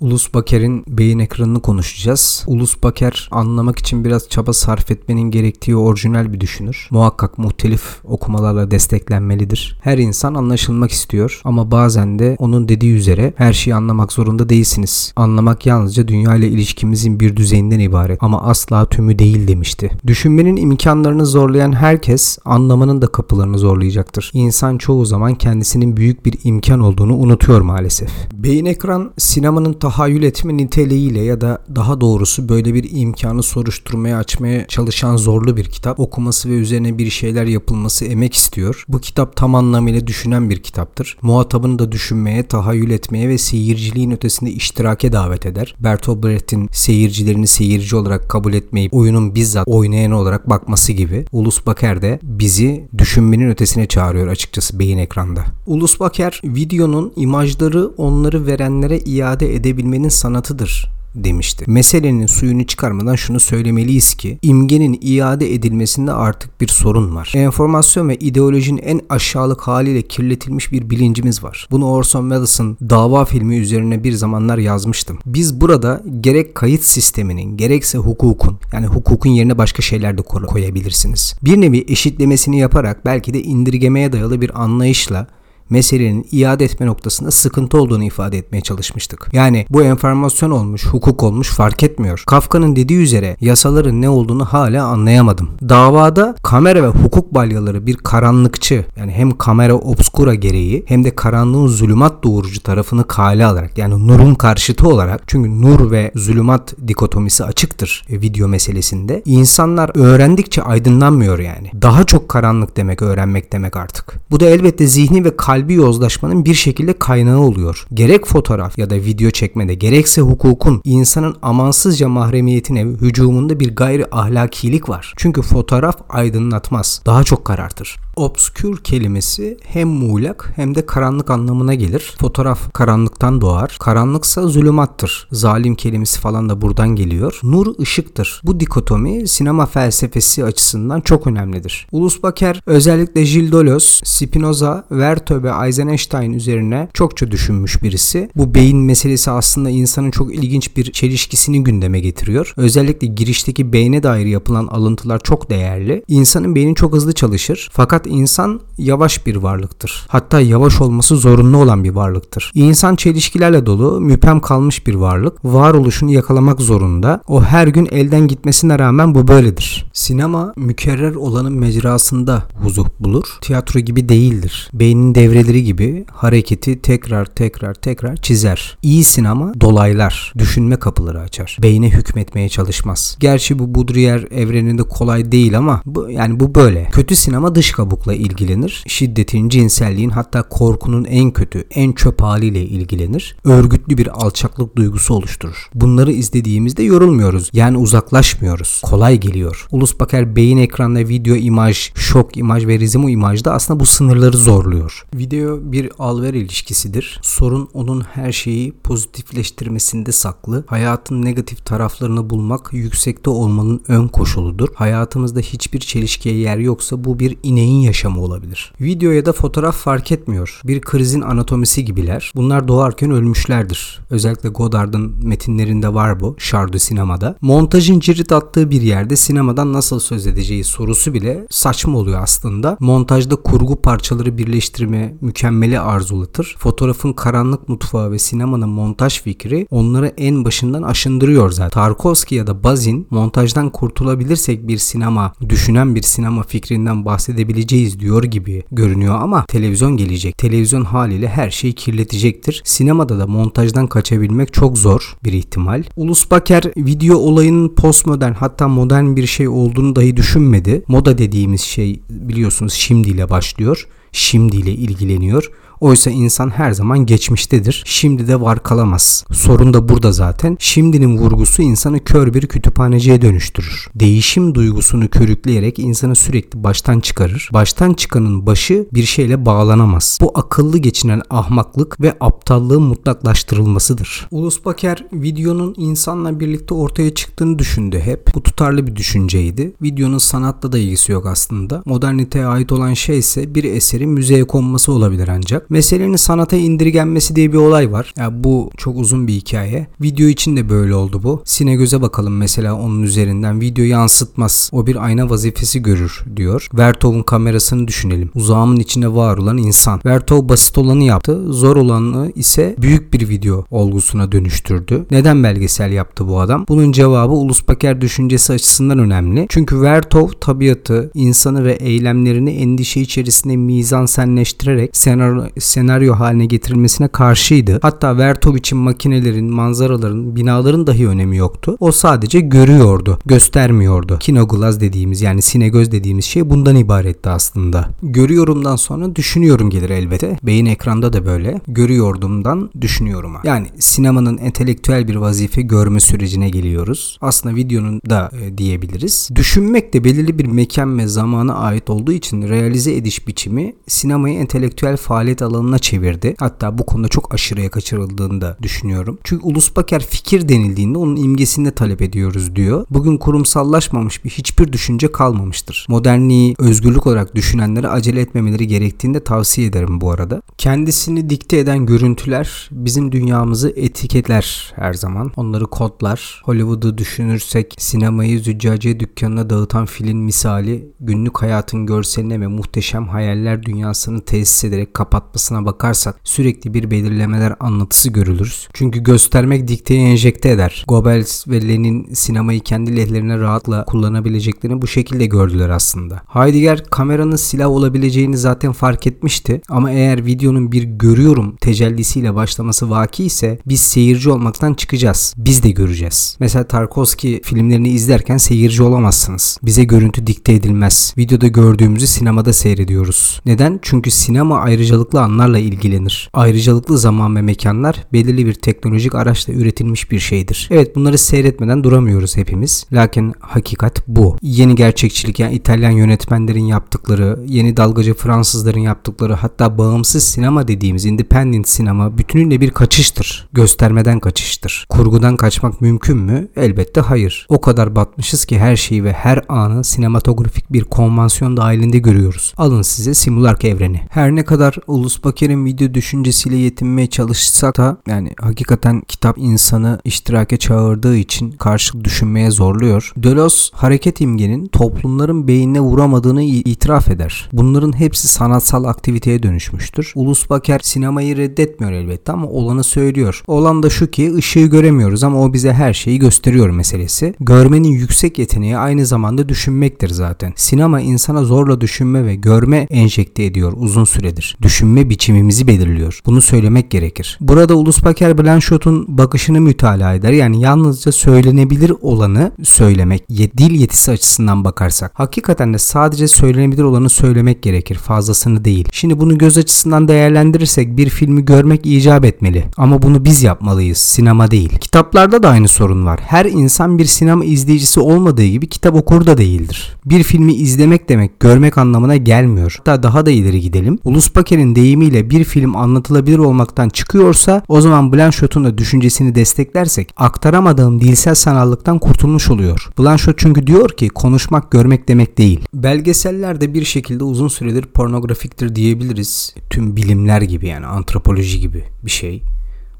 Ulus Baker'in beyin ekranını konuşacağız. Ulus Baker anlamak için biraz çaba sarf etmenin gerektiği orijinal bir düşünür. Muhakkak muhtelif okumalarla desteklenmelidir. Her insan anlaşılmak istiyor ama bazen de onun dediği üzere her şeyi anlamak zorunda değilsiniz. Anlamak yalnızca dünya ile ilişkimizin bir düzeyinden ibaret ama asla tümü değil demişti. Düşünmenin imkanlarını zorlayan herkes anlamanın da kapılarını zorlayacaktır. İnsan çoğu zaman kendisinin büyük bir imkan olduğunu unutuyor maalesef. Beyin ekran sinemanın tahayyül etme niteliğiyle ya da daha doğrusu böyle bir imkanı soruşturmaya açmaya çalışan zorlu bir kitap. Okuması ve üzerine bir şeyler yapılması emek istiyor. Bu kitap tam anlamıyla düşünen bir kitaptır. Muhatabını da düşünmeye, tahayyül etmeye ve seyirciliğin ötesinde iştirake davet eder. Bertolt Brecht'in seyircilerini seyirci olarak kabul etmeyip oyunun bizzat oynayan olarak bakması gibi Ulus Baker de bizi düşünmenin ötesine çağırıyor açıkçası beyin ekranda. Ulus Baker videonun imajları onları verenlere iade edebilir edebilmenin sanatıdır demişti. Meselenin suyunu çıkarmadan şunu söylemeliyiz ki imgenin iade edilmesinde artık bir sorun var. Enformasyon ve ideolojinin en aşağılık haliyle kirletilmiş bir bilincimiz var. Bunu Orson Welles'ın dava filmi üzerine bir zamanlar yazmıştım. Biz burada gerek kayıt sisteminin gerekse hukukun yani hukukun yerine başka şeyler de koyabilirsiniz. Bir nevi eşitlemesini yaparak belki de indirgemeye dayalı bir anlayışla meselenin iade etme noktasında sıkıntı olduğunu ifade etmeye çalışmıştık. Yani bu enformasyon olmuş, hukuk olmuş fark etmiyor. Kafka'nın dediği üzere yasaların ne olduğunu hala anlayamadım. Davada kamera ve hukuk balyaları bir karanlıkçı yani hem kamera obskura gereği hem de karanlığın zulümat doğurucu tarafını kale alarak yani nurun karşıtı olarak çünkü nur ve zulümat dikotomisi açıktır video meselesinde. İnsanlar öğrendikçe aydınlanmıyor yani. Daha çok karanlık demek öğrenmek demek artık. Bu da elbette zihni ve kalbi kalbi yozlaşmanın bir şekilde kaynağı oluyor. Gerek fotoğraf ya da video çekmede gerekse hukukun insanın amansızca mahremiyetine hücumunda bir gayri ahlakilik var. Çünkü fotoğraf aydınlatmaz, daha çok karartır. Obskür kelimesi hem muğlak hem de karanlık anlamına gelir. Fotoğraf karanlıktan doğar. Karanlıksa zulümattır. Zalim kelimesi falan da buradan geliyor. Nur ışıktır. Bu dikotomi sinema felsefesi açısından çok önemlidir. Ulus Baker özellikle Gilles Deleuze, Spinoza, Verto ve Eisenstein üzerine çokça düşünmüş birisi. Bu beyin meselesi aslında insanın çok ilginç bir çelişkisini gündeme getiriyor. Özellikle girişteki beyne dair yapılan alıntılar çok değerli. İnsanın beyni çok hızlı çalışır. Fakat insan yavaş bir varlıktır. Hatta yavaş olması zorunlu olan bir varlıktır. İnsan çelişkilerle dolu, müpem kalmış bir varlık. Varoluşunu yakalamak zorunda. O her gün elden gitmesine rağmen bu böyledir. Sinema mükerrer olanın mecrasında huzur bulur. Tiyatro gibi değildir. Beynin devreleri gibi hareketi tekrar tekrar tekrar çizer. İyi sinema dolaylar, düşünme kapıları açar. Beyne hükmetmeye çalışmaz. Gerçi bu Baudrillard evreninde kolay değil ama bu, yani bu böyle. Kötü sinema dış kabuk çabukla ilgilenir. Şiddetin, cinselliğin hatta korkunun en kötü, en çöp haliyle ilgilenir. Örgütlü bir alçaklık duygusu oluşturur. Bunları izlediğimizde yorulmuyoruz. Yani uzaklaşmıyoruz. Kolay geliyor. Ulus Baker beyin ekranla video imaj, şok imaj ve rizimu imajda aslında bu sınırları zorluyor. Video bir alver ilişkisidir. Sorun onun her şeyi pozitifleştirmesinde saklı. Hayatın negatif taraflarını bulmak yüksekte olmanın ön koşuludur. Hayatımızda hiçbir çelişkiye yer yoksa bu bir ineğin yaşamı olabilir. Video ya da fotoğraf fark etmiyor. Bir krizin anatomisi gibiler. Bunlar doğarken ölmüşlerdir. Özellikle Godard'ın metinlerinde var bu. Şardu sinemada. Montajın cirit attığı bir yerde sinemadan nasıl söz edeceği sorusu bile saçma oluyor aslında. Montajda kurgu parçaları birleştirme mükemmeli arzulatır. Fotoğrafın karanlık mutfağı ve sinemanın montaj fikri onları en başından aşındırıyor zaten. Tarkovski ya da Bazin montajdan kurtulabilirsek bir sinema, düşünen bir sinema fikrinden bahsedebileceği geleceğiz diyor gibi görünüyor ama televizyon gelecek. Televizyon haliyle her şeyi kirletecektir. Sinemada da montajdan kaçabilmek çok zor bir ihtimal. Ulus Baker video olayının postmodern hatta modern bir şey olduğunu dahi düşünmedi. Moda dediğimiz şey biliyorsunuz şimdiyle başlıyor. Şimdiyle ilgileniyor. Oysa insan her zaman geçmiştedir. Şimdi de var kalamaz. Sorun da burada zaten. Şimdinin vurgusu insanı kör bir kütüphaneciye dönüştürür. Değişim duygusunu körükleyerek insanı sürekli baştan çıkarır. Baştan çıkanın başı bir şeyle bağlanamaz. Bu akıllı geçinen ahmaklık ve aptallığın mutlaklaştırılmasıdır. Ulus Baker videonun insanla birlikte ortaya çıktığını düşündü hep. Bu tutarlı bir düşünceydi. Videonun sanatla da ilgisi yok aslında. Moderniteye ait olan şey ise bir eserin müzeye konması olabilir ancak. Meselenin sanata indirgenmesi diye bir olay var. Ya bu çok uzun bir hikaye. Video için de böyle oldu bu. Sine göze bakalım mesela onun üzerinden. Video yansıtmaz. O bir ayna vazifesi görür diyor. Vertov'un kamerasını düşünelim. Uzağımın içinde var olan insan. Vertov basit olanı yaptı. Zor olanı ise büyük bir video olgusuna dönüştürdü. Neden belgesel yaptı bu adam? Bunun cevabı Ulus Baker düşüncesi açısından önemli. Çünkü Vertov tabiatı, insanı ve eylemlerini endişe içerisinde mizan senleştirerek senaryo, senaryo haline getirilmesine karşıydı. Hatta Vertov için makinelerin, manzaraların, binaların dahi önemi yoktu. O sadece görüyordu, göstermiyordu. Kinoglaz dediğimiz yani sinegöz dediğimiz şey bundan ibaretti aslında. Görüyorumdan sonra düşünüyorum gelir elbette. Beyin ekranda da böyle. Görüyordumdan düşünüyorum'a. Yani sinemanın entelektüel bir vazife görme sürecine geliyoruz. Aslında videonun da e, diyebiliriz. Düşünmek de belirli bir mekan ve zamana ait olduğu için realize ediş biçimi sinemayı entelektüel faaliyet alanına çevirdi. Hatta bu konuda çok aşırıya kaçırıldığını da düşünüyorum. Çünkü Ulus Baker fikir denildiğinde onun imgesini de talep ediyoruz diyor. Bugün kurumsallaşmamış bir hiçbir düşünce kalmamıştır. Modernliği özgürlük olarak düşünenlere acele etmemeleri gerektiğini de tavsiye ederim bu arada. Kendisini dikte eden görüntüler bizim dünyamızı etiketler her zaman. Onları kodlar. Hollywood'u düşünürsek sinemayı züccaciye dükkanına dağıtan filin misali günlük hayatın görseline ve muhteşem hayaller dünyasını tesis ederek kapatmasına bakarsak sürekli bir belirlemeler anlatısı görülür. Çünkü göstermek dikteyi enjekte eder. Goebbels ve Lenin sinemayı kendi lehlerine rahatla kullanabileceklerini bu şekilde gördüler aslında. Heidegger kameranın silah olabileceğini zaten fark etmişti ama eğer videonun bir görüyorum tecellisiyle başlaması vaki ise biz seyirci olmaktan çıkacağız. Biz de göreceğiz. Mesela Tarkovski filmlerini izlerken seyirci olamazsınız. Bize görüntü dikte edilmez. Videoda gördüğümüzü sinemada seyrediyoruz. Neden? Çünkü sinema ayrıcalıklı anlarla ilgilenir. Ayrıcalıklı zaman ve mekanlar belirli bir teknolojik araçla üretilmiş bir şeydir. Evet bunları seyretmeden duramıyoruz hepimiz. Lakin hakikat bu. Yeni gerçekçilik yani İtalyan yönetmenlerin yaptıkları, yeni dalgacı Fransızların yaptıkları hatta bağımsız sinema dediğimiz independent sinema bütünüyle bir kaçıştır. Göstermeden kaçıştır. Kurgudan kaçmak mümkün mü? Elbette hayır. O kadar batmışız ki her şeyi ve her anı sinematografik bir konvansiyon dahilinde görüyoruz. Alın size simulak evreni. Her ne kadar Ulus Baker'in video düşüncesiyle yetinmeye çalışsak da yani hakikaten kitap insanı iştirake çağırdığı için karşı düşünmeye zorluyor. Deleuze hareket imgenin toplumların beynine vuramadığını itiraf eder. Bunların hepsi sanatsal aktiviteye dönüşmüştür. Ulus Baker sinemayı reddetmiyor elbette ama olanı söylüyor. Olan da şu ki ışığı göremiyoruz ama o bize her şeyi gösteriyor meselesi. Görmenin yüksek yeteneği aynı zamanda düşünmektir zaten. Sinema insana zorla düşünme ve görme enjekte ediyor uzun süredir. Düşünme biçimimizi belirliyor. Bunu söylemek gerekir. Burada Ulus Baker Blanchot'un bakışını mütalaa eder. Yani yalnızca söylenebilir olanı söylemek. Dil yetisi açısından bakarsak. Hakikaten de sadece söylenebilir olanı söylemek gerekir. Fazlasını değil. Şimdi bunu göz açısından değerlendirirsek bir filmi görmek icap etmeli. Ama bunu biz yapmalıyız. Sinema değil. Kitaplarda da aynı sorun var. Her insan bir sinema izleyicisi olmadığı gibi kitap okur da değildir. Bir filmi izlemek demek görmek anlamına gelmiyor. Hatta daha da ileri gidelim. Ulus Baker'in deyimiyle bir film anlatılabilir olmaktan çıkıyorsa o zaman Blanchot'un da düşüncesini desteklersek aktaramadığım dilsel sanallıktan kurtulmuş oluyor. Blanchot çünkü diyor ki konuşmak görmek demek değil. Belgeseller de bir şekilde uzun süredir pornografiktir diyebiliriz. Tüm bilimler gibi yani antropoloji gibi bir şey.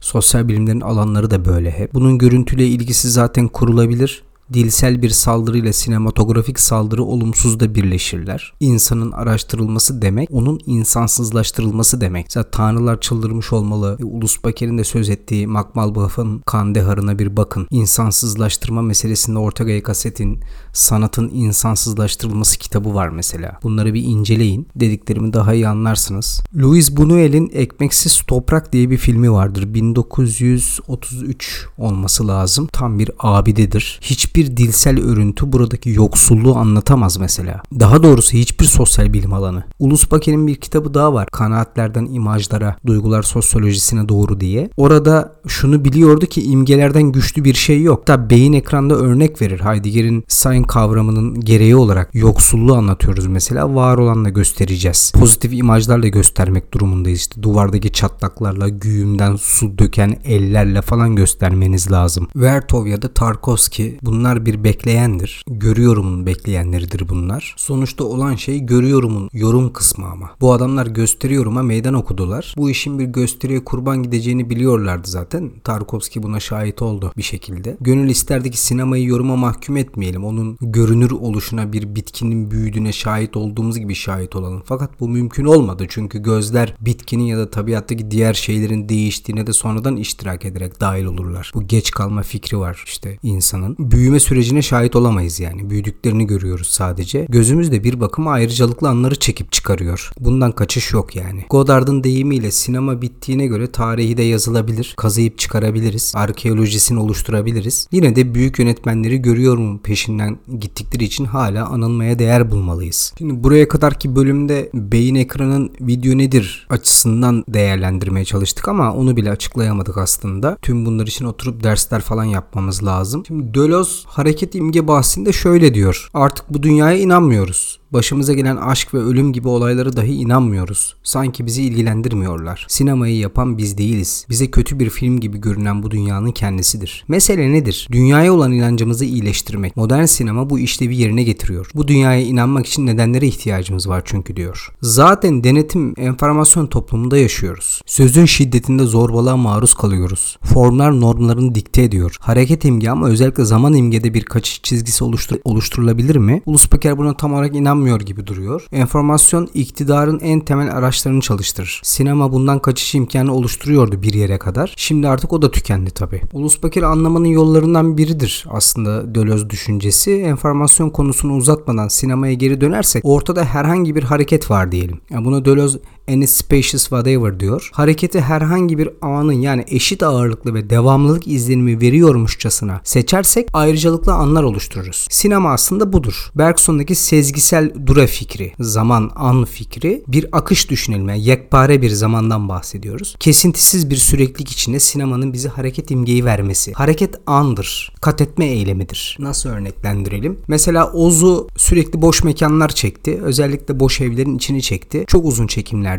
Sosyal bilimlerin alanları da böyle hep. Bunun görüntüyle ilgisi zaten kurulabilir dilsel bir saldırı ile sinematografik saldırı olumsuz da birleşirler. İnsanın araştırılması demek, onun insansızlaştırılması demek. Mesela tanrılar çıldırmış olmalı. E, Ulus Baker'in de söz ettiği Makmal Baf'ın Kandehar'ına bir bakın. İnsansızlaştırma meselesinde Ortega y Gasset'in Sanatın insansızlaştırılması kitabı var mesela. Bunları bir inceleyin. Dediklerimi daha iyi anlarsınız. Louis Buñuel'in Ekmeksiz Toprak diye bir filmi vardır. 1933 olması lazım. Tam bir abidedir. Hiçbir dilsel örüntü buradaki yoksulluğu anlatamaz mesela. Daha doğrusu hiçbir sosyal bilim alanı. Ulus Baker'in bir kitabı daha var. Kanaatlerden imajlara, duygular sosyolojisine doğru diye. Orada şunu biliyordu ki imgelerden güçlü bir şey yok. Da beyin ekranda örnek verir. Heidegger'in Science kavramının gereği olarak yoksulluğu anlatıyoruz mesela. Var olanla göstereceğiz. Pozitif imajlarla göstermek durumundayız. İşte duvardaki çatlaklarla, güğümden su döken ellerle falan göstermeniz lazım. Vertov ya da Tarkovski Bunlar bir bekleyendir. Görüyorumun bekleyenleridir bunlar. Sonuçta olan şey görüyorumun yorum kısmı ama. Bu adamlar gösteriyoruma meydan okudular. Bu işin bir gösteriye kurban gideceğini biliyorlardı zaten. Tarkovski buna şahit oldu bir şekilde. Gönül isterdi ki sinemayı yoruma mahkum etmeyelim. Onun görünür oluşuna bir bitkinin büyüdüğüne şahit olduğumuz gibi şahit olalım. Fakat bu mümkün olmadı. Çünkü gözler bitkinin ya da tabiattaki diğer şeylerin değiştiğine de sonradan iştirak ederek dahil olurlar. Bu geç kalma fikri var işte insanın. Büyüme sürecine şahit olamayız yani. Büyüdüklerini görüyoruz sadece. Gözümüz de bir bakıma ayrıcalıklı anları çekip çıkarıyor. Bundan kaçış yok yani. Godard'ın deyimiyle sinema bittiğine göre tarihi de yazılabilir. Kazıyıp çıkarabiliriz. Arkeolojisini oluşturabiliriz. Yine de büyük yönetmenleri görüyor mu peşinden gittikleri için hala anılmaya değer bulmalıyız. Şimdi buraya kadarki bölümde beyin ekranın video nedir açısından değerlendirmeye çalıştık ama onu bile açıklayamadık aslında. Tüm bunlar için oturup dersler falan yapmamız lazım. Şimdi Deleuze hareket imge bahsinde şöyle diyor. Artık bu dünyaya inanmıyoruz. Başımıza gelen aşk ve ölüm gibi olaylara dahi inanmıyoruz. Sanki bizi ilgilendirmiyorlar. Sinemayı yapan biz değiliz. Bize kötü bir film gibi görünen bu dünyanın kendisidir. Mesele nedir? Dünyaya olan inancımızı iyileştirmek. Modern sinema bu işlevi yerine getiriyor. Bu dünyaya inanmak için nedenlere ihtiyacımız var çünkü diyor. Zaten denetim enformasyon toplumunda yaşıyoruz. Sözün şiddetinde zorbalığa maruz kalıyoruz. Formlar normlarını dikte ediyor. Hareket imge ama özellikle zaman imgede bir kaçış çizgisi oluştur oluşturulabilir mi? Ulus Peker buna tam olarak inanmıyor gibi duruyor. Enformasyon iktidarın en temel araçlarını çalıştırır. Sinema bundan kaçış imkanı oluşturuyordu bir yere kadar. Şimdi artık o da tükendi tabi. Ulus Peker anlamanın yollarından biridir aslında Deleuze düşüncesi. Enformasyon konusunu uzatmadan sinemaya geri dönersek ortada herhangi bir hareket var diyelim. Yani buna Deleuze any spacious whatever diyor. Hareketi herhangi bir anın yani eşit ağırlıklı ve devamlılık izlenimi veriyormuşçasına seçersek ayrıcalıklı anlar oluştururuz. Sinema aslında budur. Bergson'daki sezgisel dura fikri, zaman an fikri bir akış düşünelim. Yani yekpare bir zamandan bahsediyoruz. Kesintisiz bir süreklilik içinde sinemanın bize hareket imgeyi vermesi. Hareket andır. Kat etme eylemidir. Nasıl örneklendirelim? Mesela Ozu sürekli boş mekanlar çekti. Özellikle boş evlerin içini çekti. Çok uzun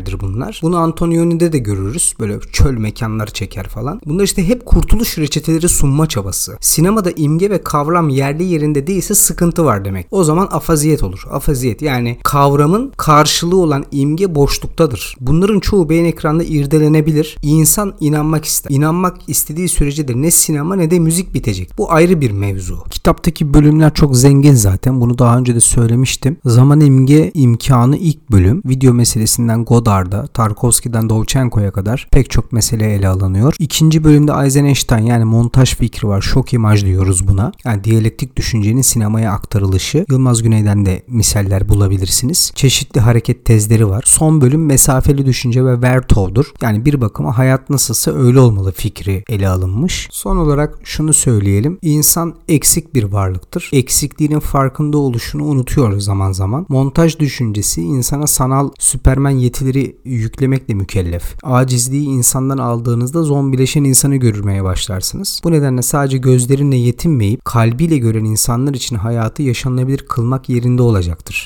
çekimlerdir bunlar. Bunu Antonioni'de de görürüz. Böyle çöl mekanlar çeker falan. Bunlar işte hep kurtuluş reçeteleri sunma çabası. Sinemada imge ve kavram yerli yerinde değilse sıkıntı var demek. O zaman afaziyet olur. Afaziyet yani kavramın karşılığı olan imge boşluktadır. Bunların çoğu beyin ekranda irdelenebilir. İnsan inanmak ister. İnanmak istediği sürece de ne sinema ne de müzik bitecek. Bu ayrı bir mevzu. Kitaptaki bölümler çok zengin zaten. Bunu daha önce de söylemiştim. Zaman imge imkanı ilk bölüm. Video meselesinden Godard'a, Tarkovski'den Dovchenko'ya kadar pek çok mesele ele alınıyor. İkinci bölümde Eisenstein yani montaj fikri var. Şok imaj diyoruz buna. Yani diyalektik düşüncenin sinemaya aktarılışı. Yılmaz Güney'den de misaller bulabilirsiniz. Çeşitli hareket tezleri var. Son bölüm mesafeli düşünce ve Vertov'dur. Yani bir bakıma hayat nasılsa öyle olmalı fikri ele alınmış. Son olarak şunu söyleyelim. İnsan eksik bir varlıktır. Eksikliğinin farkında oluşunu unutuyor zaman zaman. Montaj düşüncesi insana sanal süpermen yetileri yüklemekle mükellef. Acizliği insandan aldığınızda zombileşen insanı görmeye başlarsınız. Bu nedenle sadece gözlerinle yetinmeyip kalbiyle gören insanlar için hayatı yaşanılabilir kılmak yerinde olacaktır.